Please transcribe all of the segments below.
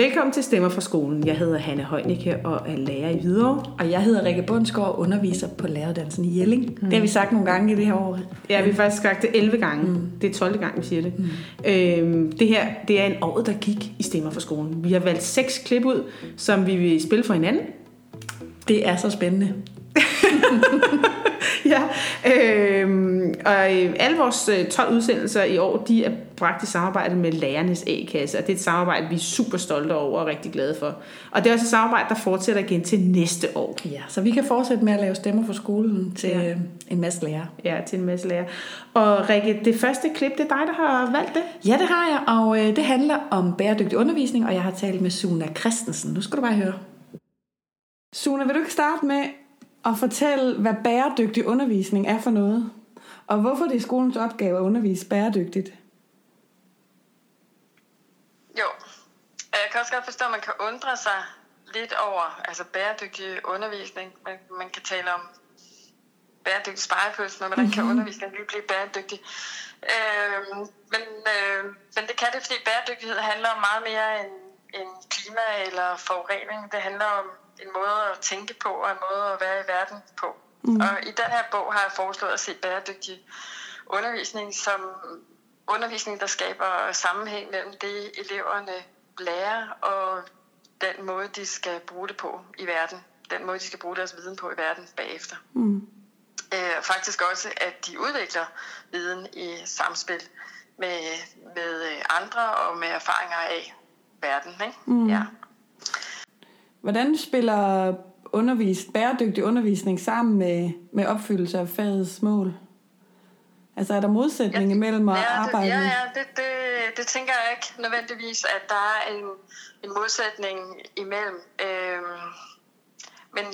Velkommen til Stemmer fra skolen. Jeg hedder Hanne Højnicke og er lærer i Hvidovre. Og jeg hedder Rikke Bundsgaard og underviser på læreruddannelsen i Jelling. Mm. Det har vi sagt nogle gange i det her år. Ja, vi har faktisk sagt det 11 gange. Mm. Det er 12. gang, vi siger det. Mm. Øhm, det her det er en år, der gik i Stemmer fra skolen. Vi har valgt seks klip ud, som vi vil spille for hinanden. Det er så spændende. ja, øhm, og øh, alle vores 12 øh, udsendelser i år, de er bragt i samarbejde med Lærernes A-kasse, og det er et samarbejde, vi er super stolte over og rigtig glade for. Og det er også et samarbejde, der fortsætter igen til næste år. Ja, så vi kan fortsætte med at lave stemmer for skolen til ja. en masse lærere. Ja, til en masse lærere. Og Rikke, det første klip, det er dig, der har valgt det? Ja, det har jeg, og øh, det handler om bæredygtig undervisning, og jeg har talt med Suna Christensen. Nu skal du bare høre. Suna, vil du ikke starte med at fortælle, hvad bæredygtig undervisning er for noget? Og hvorfor det er skolens opgave at undervise bæredygtigt? Jo, jeg kan også godt forstå, at man kan undre sig lidt over altså bæredygtig undervisning. Man, man kan tale om bæredygtig spejepølse, men hvordan mm-hmm. kan mhm. undervisningen lige blive bæredygtig? Øh, men, øh, men det kan det, fordi bæredygtighed handler om meget mere end, end klima eller forurening. Det handler om en måde at tænke på og en måde at være i verden på. Mm. Og i den her bog har jeg foreslået at se bæredygtig undervisning som undervisning, der skaber sammenhæng mellem det, eleverne lærer, og den måde, de skal bruge det på i verden. Den måde, de skal bruge deres viden på i verden bagefter. Mm. Øh, faktisk også, at de udvikler viden i samspil med, med andre og med erfaringer af verden. Ikke? Mm. Ja. Hvordan spiller undervis, bæredygtig undervisning sammen med, med opfyldelse af fagets mål? Altså er der modsætning ja, imellem at ja, arbejde? Ja, ja det, det, det tænker jeg ikke nødvendigvis, at der er en, en modsætning imellem. Øhm, men,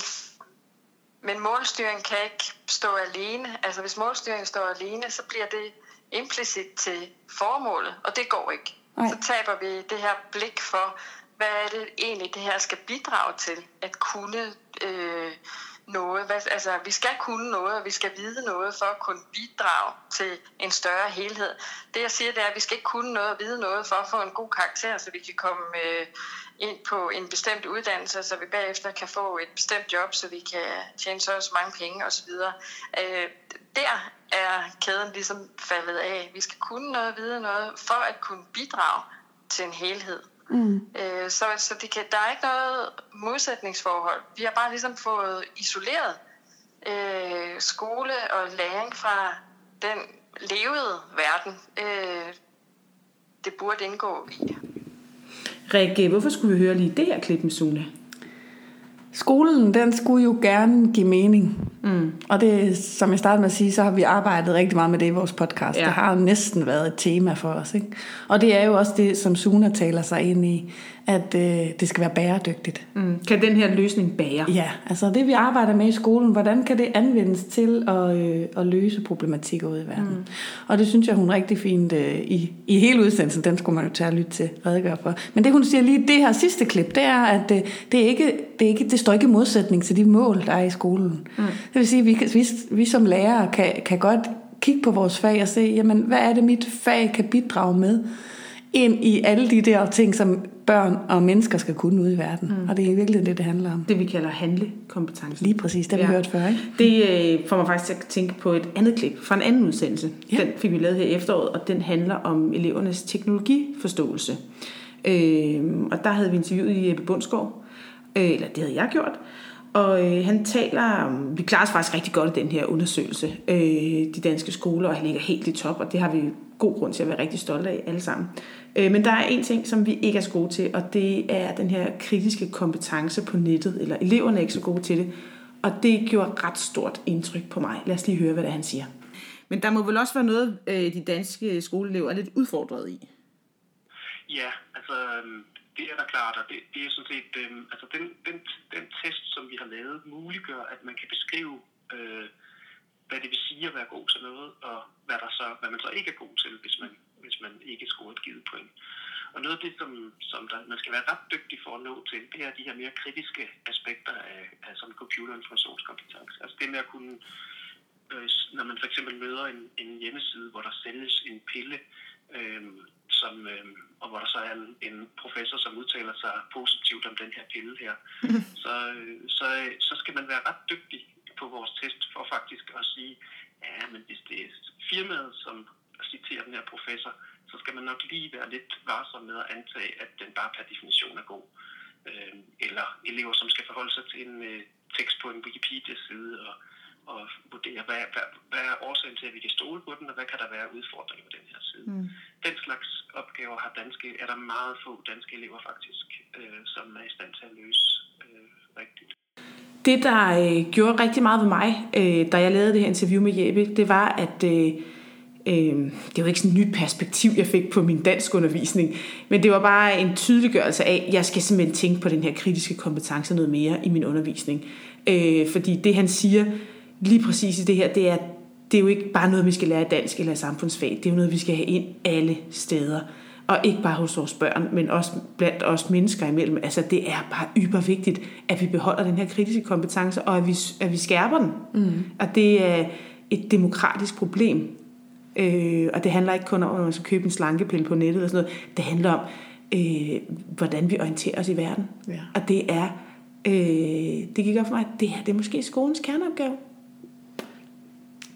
men målstyring kan ikke stå alene. Altså hvis målstyring står alene, så bliver det implicit til formålet, og det går ikke. Nej. Så taber vi det her blik for, hvad er det egentlig, det her skal bidrage til at kunne øh, noget. Hvad, altså, vi skal kunne noget, og vi skal vide noget for at kunne bidrage til en større helhed. Det jeg siger, det er, at vi skal ikke kunne noget og vide noget for at få en god karakter, så vi kan komme øh, ind på en bestemt uddannelse, så vi bagefter kan få et bestemt job, så vi kan tjene så mange penge osv. Øh, der er kæden ligesom faldet af. Vi skal kunne noget og vide noget for at kunne bidrage til en helhed. Mm. Øh, så så det kan, der er ikke noget modsætningsforhold. Vi har bare ligesom fået isoleret øh, skole og læring fra den levede verden. Øh, det burde indgå i. Rikke, hvorfor skulle vi høre lige det her klip med Sune? Skolen, den skulle jo gerne give mening. Mm. Og det, som jeg startede med at sige, så har vi arbejdet rigtig meget med det i vores podcast. Ja. Det har næsten været et tema for os. Ikke? Og det er jo også det, som Suna taler sig ind i, at øh, det skal være bæredygtigt. Mm. Kan den her løsning bære? Ja, altså det vi arbejder med i skolen, hvordan kan det anvendes til at, øh, at løse problematikker ude i verden? Mm. Og det synes jeg, hun rigtig fint øh, i, i hele udsendelsen, den skulle man jo tage at lytte til, redegøre for. Men det hun siger lige det her sidste klip, det er, at øh, det, er ikke, det, er ikke, det står ikke i modsætning til de mål, der er i skolen. Mm. Det vil sige, at vi, vi, vi som lærere kan, kan godt kigge på vores fag og se, jamen, hvad er det, mit fag kan bidrage med ind i alle de der ting, som børn og mennesker skal kunne ud i verden. Mm. Og det er virkelig det, det handler om. Det vi kalder handlekompetence. Lige præcis, det har vi hørt før, ikke? Det øh, får mig faktisk til at tænke på et andet klip fra en anden udsendelse. Ja. Den fik vi lavet her i efteråret, og den handler om elevernes teknologiforståelse. Øh, og der havde vi interviewet Jeppe Bundsgaard, øh, eller det havde jeg gjort, og øh, han taler, vi klarer os faktisk rigtig godt i den her undersøgelse, øh, de danske skoler, og han ligger helt i top, og det har vi god grund til at være rigtig stolte af alle sammen. Øh, men der er en ting, som vi ikke er så gode til, og det er den her kritiske kompetence på nettet, eller eleverne er ikke så gode til det, og det gjorde ret stort indtryk på mig. Lad os lige høre, hvad det er, han siger. Men der må vel også være noget, øh, de danske skoleelever er lidt udfordret i? Ja, altså øhm, det er da klart, og det, det er sådan set, øh, altså den, den, den test, som vi har lavet, muliggør, at man kan beskrive, øh, hvad det vil sige at være god til noget, og hvad, der så, hvad man så ikke er god til, hvis man, hvis man ikke scorer et givet point. Og noget af det, som, som der, man skal være ret dygtig for at nå til, det er de her mere kritiske aspekter af, af sådan computerinformationskompetence. Altså det med at kunne, øh, når man for eksempel møder en, en hjemmeside, hvor der sælges en pille, øh, som, øh, og hvor der så er en, en professor, som udtaler sig positivt om den her pille her, så, øh, så, så skal man være ret dygtig på vores test for faktisk at sige, ja, men hvis det er firmaet, som citerer den her professor, så skal man nok lige være lidt varsom med at antage, at den bare per definition er god. Øh, eller elever, som skal forholde sig til en øh, tekst på en Wikipedia-side og, og vurdere, hvad, hvad, hvad er årsagen til, at vi kan stole på den, og hvad kan der være udfordringer på den her side. Mm. Den slags opgaver har danske, er der meget få danske elever faktisk, øh, som er i stand til at løse øh, rigtigt. Det, der øh, gjorde rigtig meget ved mig, øh, da jeg lavede det her interview med Jeppe, det var, at øh, øh, det var ikke sådan et nyt perspektiv, jeg fik på min dansk undervisning, men det var bare en tydeliggørelse af, at jeg skal simpelthen tænke på den her kritiske kompetence noget mere i min undervisning. Øh, fordi det, han siger lige præcis i det her, det er, det er jo ikke bare noget, vi skal lære i dansk eller i samfundsfag. Det er jo noget, vi skal have ind alle steder. Og ikke bare hos vores børn, men også blandt os mennesker imellem. Altså, det er bare yber vigtigt, at vi beholder den her kritiske kompetence, og at vi, at vi skærper den. Mm. Og det er et demokratisk problem. Øh, og det handler ikke kun om, at man skal købe en slankepille på nettet og sådan noget. Det handler om, øh, hvordan vi orienterer os i verden. Ja. Og det er, øh, det gik op for mig, det her det er måske skolens kerneopgave.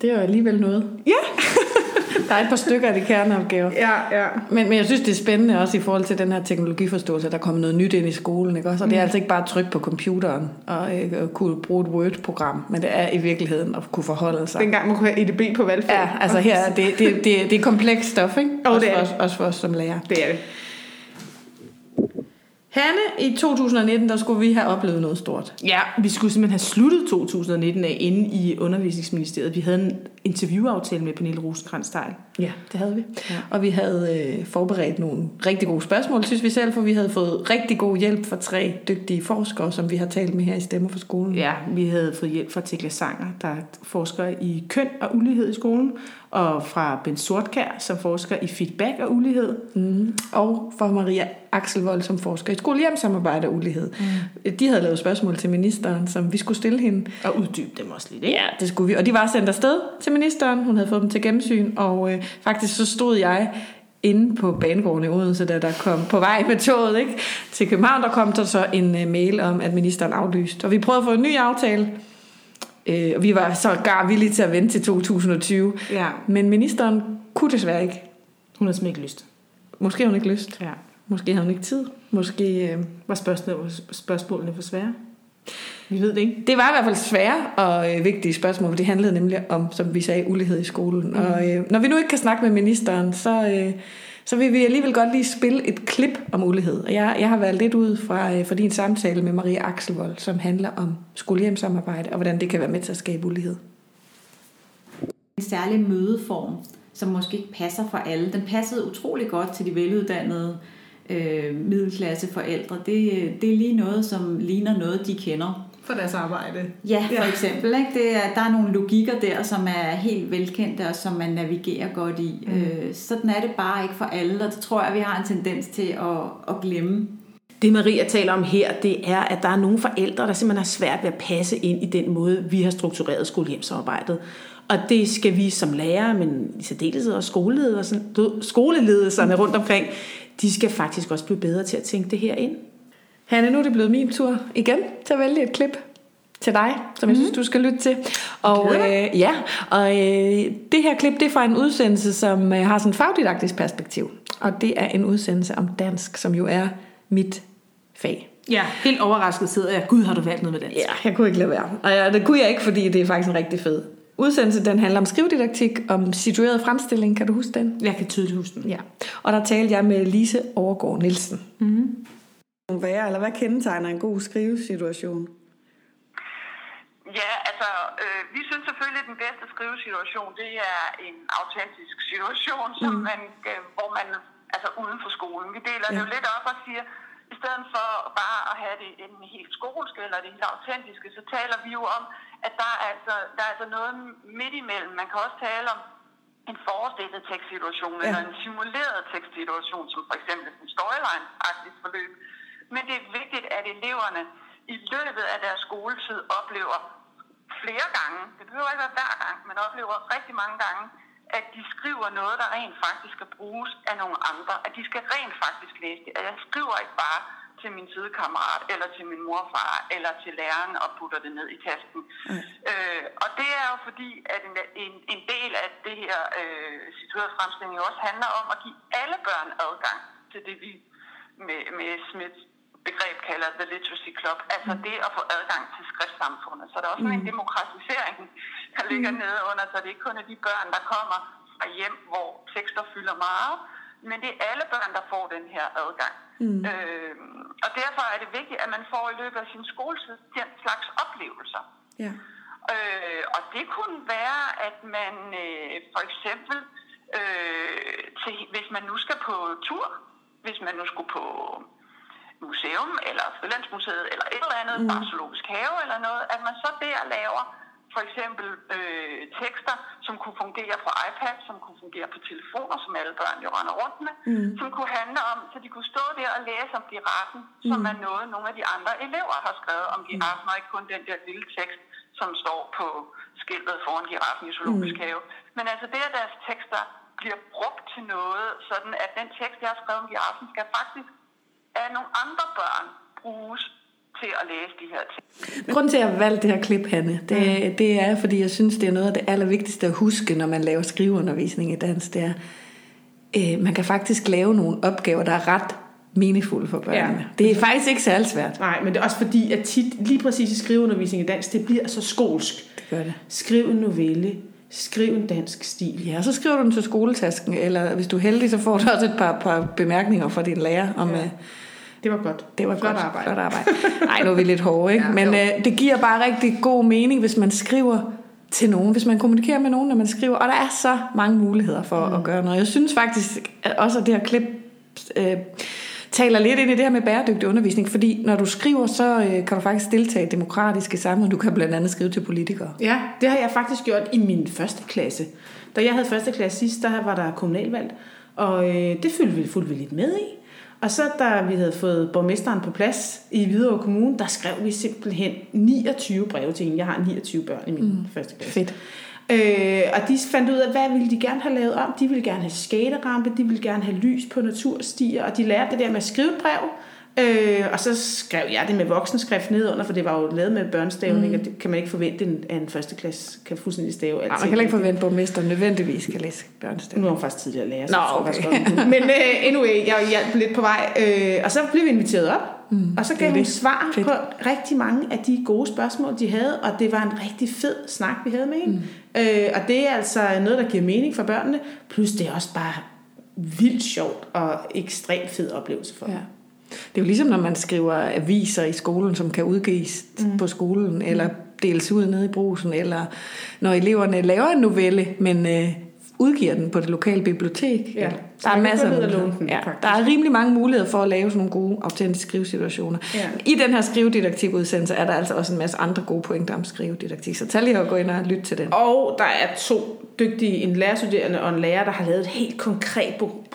Det er jo alligevel noget. Ja. Der er et par stykker af det kerneopgave. Ja, ja. Men, men jeg synes, det er spændende også i forhold til den her teknologiforståelse, at der kommer noget nyt ind i skolen. Ikke? Også, og det er mm. altså ikke bare at trykke på computeren og øh, kunne bruge et Word-program, men det er i virkeligheden at kunne forholde sig. Dengang man kunne have EDB på valgfag. Ja, altså her, det, det, det, det er komplekst stof, ikke? Oh, også, det er også, også for os som lærer. Det er det. Hanne, i 2019, der skulle vi have oplevet noget stort. Ja, vi skulle simpelthen have sluttet 2019 af inde i undervisningsministeriet. Vi havde en interviewaftale med Pernille rosenkrantz Ja, det havde vi. Ja. Og vi havde øh, forberedt nogle rigtig gode spørgsmål, synes vi selv, for vi havde fået rigtig god hjælp fra tre dygtige forskere, som vi har talt med her i Stemmer for skolen. Ja, vi havde fået hjælp fra Tekla Sanger, der forsker i køn og ulighed i skolen, og fra Ben Sortkær, som forsker i feedback og ulighed. Mm. Og fra Maria Axelvold, som forsker i skolehjemsamarbejde og ulighed. Mm. De havde lavet spørgsmål til ministeren, som vi skulle stille hende. Og uddybe dem også lidt, ikke? Ja, det skulle vi. Og de var sendt afsted til ministeren. Hun havde fået dem til gennemsyn, og øh, faktisk så stod jeg inde på banegården i Odense, da der kom på vej med toget ikke? til København, der kom der så en uh, mail om, at ministeren aflyste. Og vi prøvede at få en ny aftale, øh, og vi var så gar villige til at vente til 2020. Ja. Men ministeren kunne desværre ikke. Hun har simpelthen ikke lyst. Måske har hun ikke lyst. Ja. Måske har hun ikke tid. Måske... Øh... Var spørgsmålene, spørgsmålene for svære? Vi ved det ikke. Det var i hvert fald svære og øh, vigtige spørgsmål, for det handlede nemlig om, som vi sagde, ulighed i skolen. Mm. Og øh, når vi nu ikke kan snakke med ministeren, så, øh, så vil vi alligevel godt lige spille et klip om ulighed. Og jeg, jeg har været lidt ud fra, øh, fra din samtale med Marie Axelvold, som handler om skolehjemsamarbejde, og hvordan det kan være med til at skabe ulighed. En særlig mødeform, som måske ikke passer for alle. Den passede utrolig godt til de veluddannede øh, middelklasseforældre. Det, øh, det er lige noget, som ligner noget, de kender for deres arbejde. Ja, for ja. eksempel. Ikke? Det er, der er nogle logikker der, som er helt velkendte, og som man navigerer godt i. Mm. Øh, sådan er det bare ikke for alle, og det tror jeg, vi har en tendens til at, at glemme. Det Maria taler om her, det er, at der er nogle forældre, der simpelthen har svært ved at passe ind i den måde, vi har struktureret skolehjemsarbejdet. Og det skal vi som lærere, men i særdeleshed og skoleledere, skoleledelserne rundt omkring, de skal faktisk også blive bedre til at tænke det her ind. Hanne, nu er det blevet min tur igen til at vælge et klip til dig, som mm. jeg synes, mhm. du skal lytte til. Og, øh, ja, og øh, det her klip, det er fra en udsendelse, som øh, har sådan et fagdidaktisk perspektiv. Og det er en udsendelse om dansk, som jo er mit fag. Ja, helt overrasket sidder jeg. Gud, har du valgt noget med dansk? Ja, jeg kunne ikke lade være. Og ja, det kunne jeg ikke, fordi det er faktisk en rigtig fed udsendelse. Den handler om skrivedidaktik, om situeret fremstilling. Kan du huske den? Jeg kan tydeligt huske den. Ja. Og der talte jeg med Lise Overgaard Nielsen. Mm være, eller hvad kendetegner en god skrivesituation? Ja, altså, øh, vi synes selvfølgelig, at den bedste skrivesituation, det er en autentisk situation, som mm. man, øh, hvor man, altså uden for skolen. Vi deler ja. det jo lidt op og siger, i stedet for bare at have det en helt skolske eller det helt autentiske, så taler vi jo om, at der er altså, der er altså noget midt imellem. Man kan også tale om en forestillet tekstsituation ja. eller en simuleret tekstsituation, som for eksempel en storyline-agtigt forløb. Men det er vigtigt, at eleverne i løbet af deres skoletid oplever flere gange, det behøver ikke være hver gang, men oplever rigtig mange gange, at de skriver noget, der rent faktisk skal bruges af nogle andre. At de skal rent faktisk læse det. At jeg skriver ikke bare til min sidekammerat, eller til min morfar, eller til læreren og putter det ned i tasken. Mm. Øh, og det er jo fordi, at en, en, en del af det her øh, situerede fremstilling jo også handler om at give alle børn adgang til det, vi med, med Smiths begreb kalder The Literacy Club, altså det at få adgang til skriftsamfundet. Så der er også mm. en demokratisering, der ligger nede under, så det er ikke kun er de børn, der kommer fra hjem, hvor tekster fylder meget, men det er alle børn, der får den her adgang. Mm. Øh, og derfor er det vigtigt, at man får i løbet af sin skoletid den slags oplevelser. Ja. Øh, og det kunne være, at man øh, for eksempel, øh, til, hvis man nu skal på tur, hvis man nu skulle på museum, eller Frilandsmuseet, eller et eller andet, mm. bare zoologisk have eller noget, at man så der laver for eksempel øh, tekster, som kunne fungere på iPad, som kunne fungere på telefoner, som alle børn jo render rundt med, mm. som kunne handle om, så de kunne stå der og læse om giraffen, mm. som er noget, nogle af de andre elever har skrevet om giraffen, mm. og ikke kun den der lille tekst, som står på skiltet foran giraffen i zoologisk mm. have. Men altså det, at deres tekster bliver brugt til noget, sådan at den tekst, jeg har skrevet om giraffen, skal faktisk af nogle andre børn bruges til at læse de her ting. Grunden til, at jeg har valgt det her klip, Hanne, det, mm. det er, fordi jeg synes, det er noget af det allervigtigste at huske, når man laver skriveundervisning i dans, det er, øh, man kan faktisk lave nogle opgaver, der er ret meningsfulde for børnene. Ja. Det er faktisk ikke særlig svært. Nej, men det er også fordi, at tit, lige præcis i skriveundervisning i dans, det bliver så skolsk. Det gør det. Skriv en novelle, skriv en dansk stil. Ja, så skriver du den til skoletasken, eller hvis du er heldig, så får du også et par, par bemærkninger fra din lærer om, ja. Øh, det var godt. Det var flot godt. arbejde. Flot arbejde. Nej, nu er vi lidt hårde, ikke? Ja, Men øh, det giver bare rigtig god mening, hvis man skriver til nogen, hvis man kommunikerer med nogen, når man skriver. Og der er så mange muligheder for mm. at gøre noget. Jeg synes faktisk at også, at det her klip øh, taler lidt ind i det her med bæredygtig undervisning, fordi når du skriver, så øh, kan du faktisk deltage i demokratiske samfund. Du kan blandt andet skrive til politikere. Ja, det har jeg faktisk gjort i min første klasse. Da jeg havde første klasse sidst, der var der kommunalvalg, og øh, det fulgte vi, fulgte vi lidt med i. Og så da vi havde fået borgmesteren på plads i Hvidovre Kommune, der skrev vi simpelthen 29 breve til hende. Jeg har 29 børn i min mm. første klasse. Fedt. Øh, og de fandt ud af, hvad ville de gerne have lavet om. De ville gerne have skaterampe, de ville gerne have lys på naturstier, og de lærte det der med at skrive brev, Øh, og så skrev jeg det med voksenskrift nedunder, for det var jo lavet med børnestavning, mm. og det kan man ikke forvente, at en første klasse kan fuldstændig stave. Nej, man kan ikke forvente, at borgmesteren nødvendigvis kan læse børnestavning. Nu er hun faktisk tidligere lærer, så Nå, okay. godt, Men uh, anyway, jeg hjalp lidt på vej, uh, og så blev vi inviteret op, mm, og så gav hun svar Fedt. på rigtig mange af de gode spørgsmål, de havde, og det var en rigtig fed snak, vi havde med hende. Mm. Uh, og det er altså noget, der giver mening for børnene, plus det er også bare vildt sjovt og ekstremt fed oplevelse for ja. dem. Det er jo ligesom, når man skriver aviser i skolen, som kan udgives mm. på skolen, eller deles ud nede i brusen, eller når eleverne laver en novelle, men øh, udgiver den på det lokale bibliotek. Ja. Der er masser af den, ja, Der er rimelig mange muligheder for at lave sådan nogle gode, autentiske skrivesituationer. Ja. I den her skrivedidaktik-udsendelse er der altså også en masse andre gode pointer om skrivedidaktik, så tag lige og gå ind og lytte til den. Og der er to dygtige, en lærerstuderende og en lærer, der har lavet et helt konkret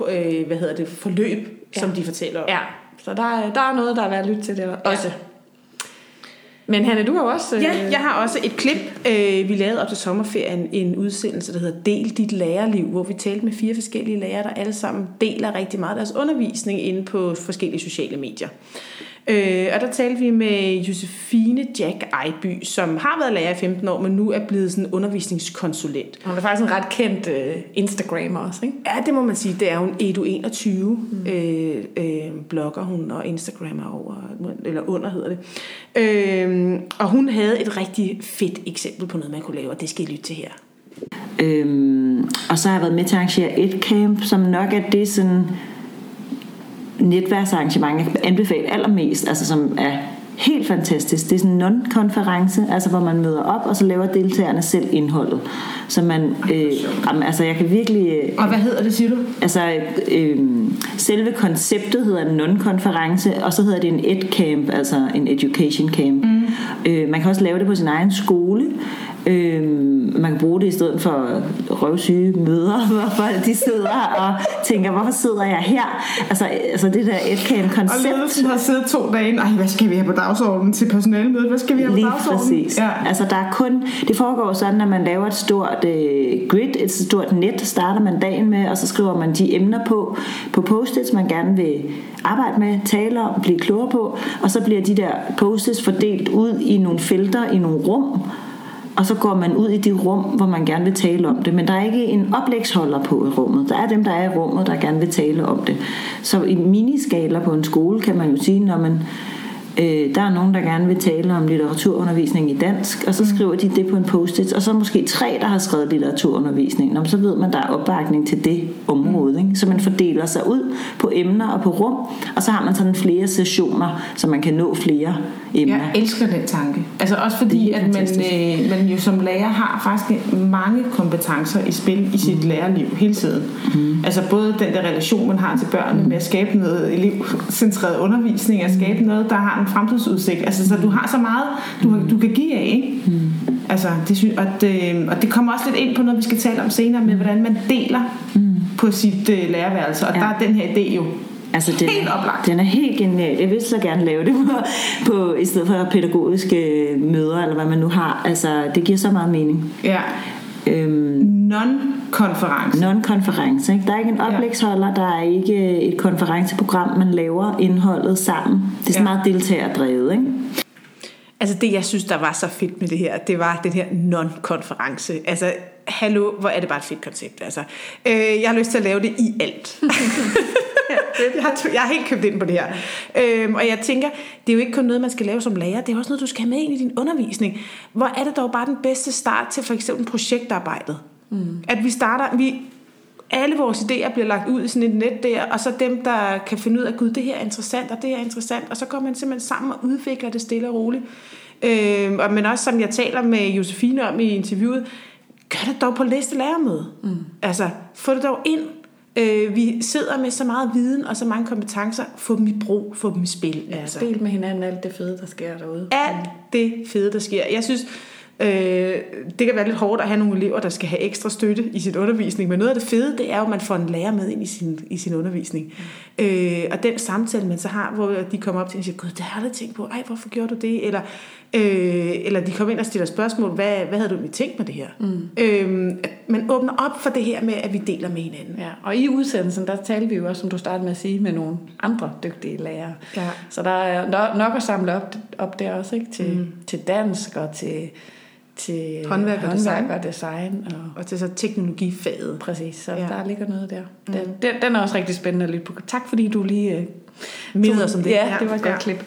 øh, hvad hedder det, forløb, ja. som de fortæller om. Ja, så der, der er noget, der er værd at lytte til det også. Ja. Men Hanne, du har også... Ja, øh, jeg har også et klip. Øh, vi lavede op til sommerferien en udsendelse, der hedder Del dit lærerliv, hvor vi talte med fire forskellige lærere, der alle sammen deler rigtig meget af deres undervisning inde på forskellige sociale medier. Øh, og der talte vi med Josefine Jack Ejby, som har været lærer i 15 år, men nu er blevet sådan en undervisningskonsulent. Hun er faktisk en ret kendt øh, Instagrammer også, ikke? Ja, det må man sige. Det er hun Edu21 mm. øh, øh, blogger hun og Instagrammer over, eller under hedder det. Øh, og hun havde et rigtig fedt eksempel på noget, man kunne lave, og det skal I lytte til her. Øhm, og så har jeg været med til at arrangere et camp, som nok er det sådan netværksarrangement, jeg kan anbefale allermest, altså som er helt fantastisk. Det er sådan en non-konference, altså hvor man møder op, og så laver deltagerne selv indholdet. Så man, øh, jamen, altså jeg kan virkelig... Øh, og hvad hedder det, siger du? Altså, øh, selve konceptet hedder en non-konference, og så hedder det en ed-camp, altså en education camp. Mm. Øh, man kan også lave det på sin egen skole. Øh, man kan bruge det i stedet for røvsyge møder, hvor folk de sidder og tænker, hvorfor sidder jeg her? Altså, altså det der Og FKM-koncept. ledelsen har siddet to dage, ej, hvad skal vi have på dagsordenen til personalemødet? Hvad skal vi have på Lige dagsordenen? præcis. Ja. Altså der er kun, det foregår sådan, at man laver et stort øh, grid, et stort net, starter man dagen med, og så skriver man de emner på, på post-its, man gerne vil arbejde med, tale om, blive klogere på, og så bliver de der post-its fordelt ud i nogle felter, i nogle rum, og så går man ud i de rum, hvor man gerne vil tale om det. Men der er ikke en oplægsholder på i rummet. Der er dem, der er i rummet, der gerne vil tale om det. Så i miniskaler på en skole kan man jo sige, når man Øh, der er nogen, der gerne vil tale om litteraturundervisning i dansk, og så skriver de det på en post-it, og så er måske tre, der har skrevet litteraturundervisning. Nå, så ved man, der er opbakning til det område. Ikke? Så man fordeler sig ud på emner og på rum, og så har man sådan flere sessioner, så man kan nå flere emner. Jeg elsker den tanke. Altså også fordi, at man, øh, man jo som lærer har faktisk mange kompetencer i spil i sit lærerliv hele tiden. Mm. Altså både den der relation, man har til børnene med at skabe noget elevcentreret undervisning, at skabe noget, der har en fremtidsudsigt. Altså så du har så meget, du, du kan give af, ikke? Mm. Altså, det, synes, og, det, og det kommer også lidt ind på noget, vi skal tale om senere, med hvordan man deler mm. på sit øh, lærerværelse. Og Ja. der er den her idé jo Altså, den, Helt oplagt. Den er helt genial. Jeg vil så gerne lave det på, på, i stedet for pædagogiske møder, eller hvad man nu har. Altså, det giver så meget mening. ja, Øhm, non-konference. non-konference. Ikke? Der er ikke en oplægsholder, der er ikke et konferenceprogram, man laver indholdet sammen. Det er så Ja. meget deltagerdrevet. Ikke? Altså det, jeg synes, der var så fedt med det her, det var den her non-konference. Altså, hallo, hvor er det bare et fedt koncept. Altså, øh, jeg har lyst til at lave det i alt. jeg, har, jeg har helt købt ind på det her. Øhm, og jeg tænker, det er jo ikke kun noget, man skal lave som lærer, det er også noget, du skal have med ind i din undervisning. Hvor er det dog bare den bedste start til for eksempel projektarbejdet? Mm. At vi starter, vi, alle vores idéer bliver lagt ud i sådan et net der, og så dem, der kan finde ud af, gud, det her er interessant, og det her er interessant, og så går man simpelthen sammen og udvikler det stille og roligt. Øh, og, men også som jeg taler med Josefine om i interviewet, gør det dog på næste lærermøde. Mm. Altså, få det dog ind. Øh, vi sidder med så meget viden og så mange kompetencer. Få dem i brug, få dem i spil. Ja, altså. spil med hinanden alt det fede, der sker derude. Alt det fede, der sker. Jeg synes, øh, det kan være lidt hårdt at have nogle elever, der skal have ekstra støtte i sin undervisning, men noget af det fede, det er jo, at man får en lærer med ind i sin, i sin undervisning. Mm. Øh, og den samtale, man så har, hvor de kommer op til en og siger, gud, det har jeg aldrig tænkt på, ej, hvorfor gjorde du det? Eller, øh, eller de kommer ind og stiller spørgsmål, hvad, hvad havde du egentlig tænkt med det her? Mm. Øh, at man åbner op for det her med, at vi deler med hinanden. Ja, og i udsendelsen, der talte vi jo også, som du startede med at sige, med nogle andre dygtige lærere. Ja. Så der er no- nok at samle op, op der også, ikke? Til, mm. til dansk og til, til Håndværk og håndværk design. og design. Og, Og til så teknologifaget. præcis, så Ja. der ligger noget der. Den, den, den er også rigtig spændende at lytte på. Tak fordi du lige... Øh, Mindede tog- os om det. Ja, Ja, det var et ja. godt klip.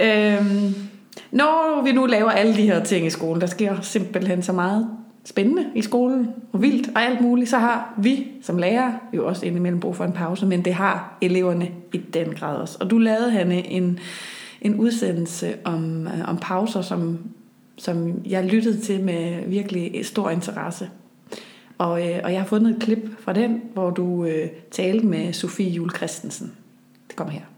Øhm, når vi nu laver alle de her ting i skolen, der sker simpelthen så meget spændende i skolen, og vildt og alt muligt, så har vi som lærer jo også indimellem brug for en pause, men det har eleverne i den grad også. Og du lavede, Hanne, en, en udsendelse om, øh, om pauser, som, som jeg lyttede til med virkelig stor interesse. Og, øh, og jeg har fundet et klip fra den, hvor du øh, talte med Sofie Jule Christensen. Det kommer her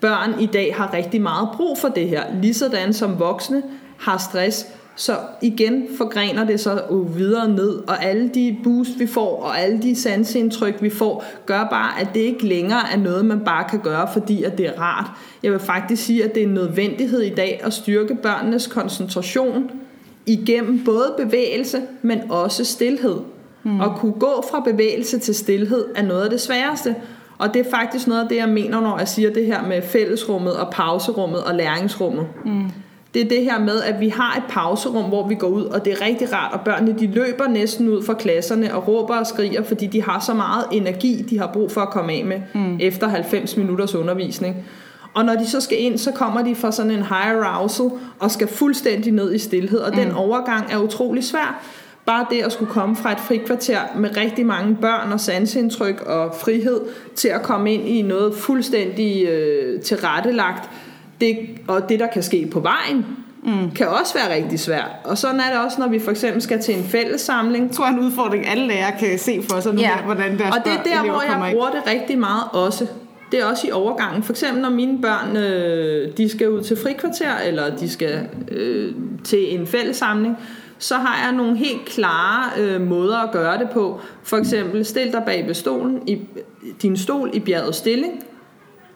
børn i dag har rigtig meget brug for det her, ligesådan som voksne har stress. Så igen forgrener det sig jo videre ned, og alle de boost, vi får, og alle de sanseindtryk, vi får, gør bare, at det ikke længere er noget, man bare kan gøre, fordi at det er rart. Jeg vil faktisk sige, at det er en nødvendighed i dag at styrke børnenes koncentration igennem både bevægelse, men også stillhed. Mm. At kunne gå fra bevægelse til stillhed er noget af det sværeste. Og det er faktisk noget af det, jeg mener, når jeg siger det her med fællesrummet og pauserummet og læringsrummet. Mm. Det er det her med, at vi har et pauserum, hvor vi går ud, og det er rigtig rart, og børnene de løber næsten ud fra klasserne og råber og skriger, fordi de har så meget energi, de har brug for at komme af med mm. efter 90 minutters undervisning. Og når de så skal ind, så kommer de fra sådan en high arousal og skal fuldstændig ned i stillhed, og mm. den overgang er utrolig svær. Bare det at skulle komme fra et frikvarter med rigtig mange børn og sansindtryk og frihed til at komme ind i noget fuldstændig øh, tilrettelagt, det, og det der kan ske på vejen, mm. kan også være rigtig svært. Og sådan er det også, når vi for eksempel skal til en fællessamling. Jeg tror, en udfordring, alle lærere kan se for sig nu, her, hvordan deres og det er der, hvor jeg bruger det rigtig meget også. Det er også i overgangen. For eksempel når mine børn øh, de skal ud til frikvarter, eller de skal øh, til en fællessamling, så har jeg nogle helt klare øh, måder at gøre det på. For eksempel, stil dig bag ved stolen, i, din stol i bjerget stilling,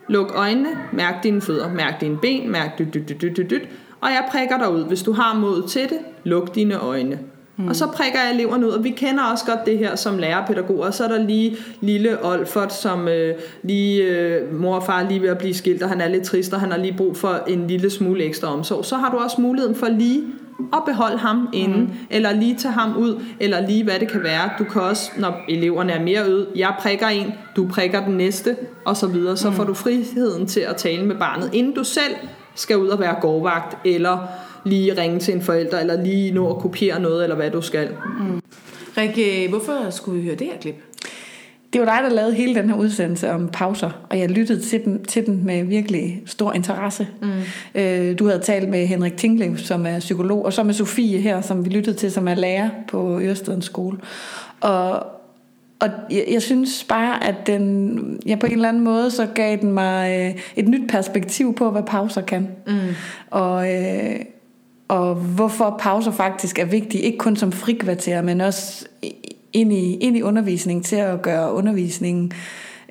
luk øjnene, mærk dine fødder, mærk dine ben, mærk dyt, dyt, dyt, dyt, dyt, dyt, og jeg prikker dig ud. Hvis du har mod til det, luk dine øjne. Mm. Og så prikker jeg eleverne ud, og vi kender også godt det her som lærerpædagoger. Så er der lige lille Olfert, som øh, lige øh, mor og far lige ved at blive skilt, og han er lidt trist, og han har lige brug for en lille smule ekstra omsorg. Så har du også muligheden for lige at beholde ham inde, mm. eller lige tage ham ud, eller lige hvad det kan være. Du kan også, når eleverne er mere øde, jeg prikker en, du prikker den næste, og så videre. Så mm. får du friheden til at tale med barnet, inden du selv skal ud og være gårdvagt, eller lige ringe til en forælder, eller lige nå at kopiere noget, eller hvad du skal. Mm. Rikke, hvorfor skulle vi høre det her klip? Det var dig, der lavede hele den her udsendelse om pauser, og jeg lyttede til den, til den med virkelig stor interesse. Mm. Øh, du havde talt med Henrik Tinglev, som er psykolog, og så med Sofie her, som vi lyttede til, som er lærer på Ørestedens skole. Og, og jeg, jeg synes bare, at den, ja, på en eller anden måde, så gav den mig øh, et nyt perspektiv på, hvad pauser kan. Mm. Og, øh, og hvorfor pauser faktisk er vigtige, ikke kun som frikvarter, men også ind i, ind i undervisningen til at gøre undervisningen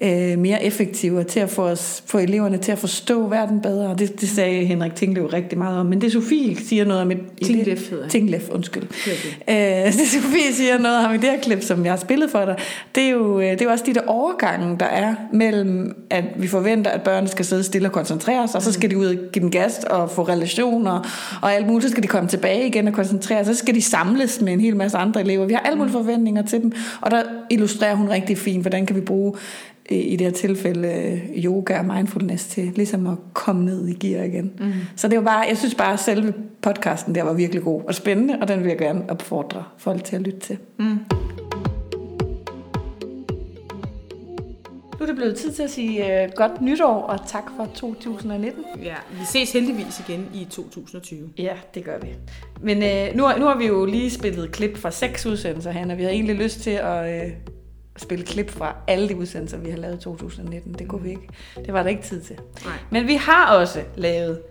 øh, mere effektiv og til at få, os, få eleverne til at forstå verden bedre. Det, det sagde Henrik Tinglev rigtig meget om. Men det Sofie siger noget om... Et, Tinglef hedder Tinglef, undskyld. Det, øh, det Sofie siger noget om i det her klip, som jeg har spillet for dig, det er jo, øh, det er jo også de der overgange, der er mellem, at vi forventer, at børnene skal sidde stille og koncentrere sig, og så skal de ud og give dem gas og få relationer og alt muligt. Så skal de komme tilbage igen og koncentrere sig. Så skal de samles med en hel masse andre elever. Vi har alle mulige forventninger til dem, og der illustrerer hun rigtig fint, hvordan kan vi bruge i det her tilfælde yoga og mindfulness til ligesom at komme ned i gear igen. Mm. Så det var bare, jeg synes bare, at selve podcasten der var virkelig god og spændende, og den vil jeg gerne opfordre folk til at lytte til. Mm. Nu er det blevet tid til at sige uh, godt nytår, og tak for 2019. Ja, vi ses heldigvis igen i 2020. Ja, det gør vi. Men uh, nu, nu har vi jo lige spillet klip fra seks udsendelser, han, og vi har egentlig lyst til at... Uh, spille klip fra alle de udsendelser, vi har lavet i 2019. Det kunne vi ikke. Det var der ikke tid til. Nej. Men vi har også lavet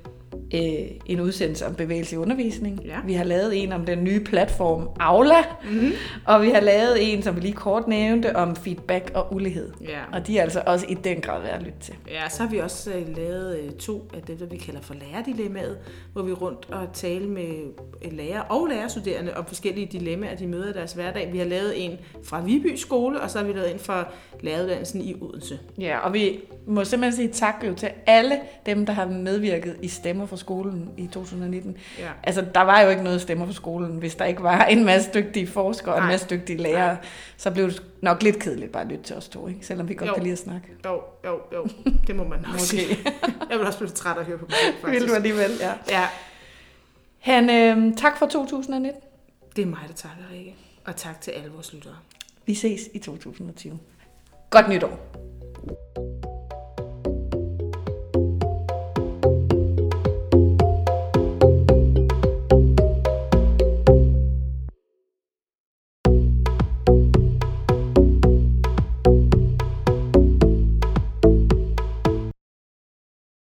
øh, en udsendelse om bevægelse i undervisning. Ja. Vi har lavet en om den nye platform Aula, mm-hmm. og vi har lavet en, som vi lige kort nævnte, om feedback og ulighed. Ja. Og de er altså også i den grad værd at lytte til. Ja, så har vi også øh, lavet øh, to af det, der vi kalder for lærerdilemmaet, hvor vi rundt og tale med øh, lærer og lærerstuderende om forskellige dilemmaer, de møder i deres hverdag. Vi har lavet en fra Viby Skole, og så har vi lavet en fra læreruddannelsen i Odense. Ja, og vi må simpelthen sige tak til alle dem, der har medvirket i Stemmer for skolen i 2019. Ja. Altså, der var jo ikke noget Stemmer for skolen, hvis der ikke var en masse dygtige forskere og en masse dygtige lærere. Nej. Så blev det nok lidt kedeligt bare at lytte til os to, ikke? selvom vi godt jo. kan lide at snakke. Jo, jo, jo. Det må man nok sige. Jeg vil også blive træt at høre på mig, faktisk. Vil du alligevel, ja. ja. Han, øh, tak for 2019. Det er mig, der takker, Rikke. Og tak til alle vores lyttere. Vi ses i 2020. Godt nytår.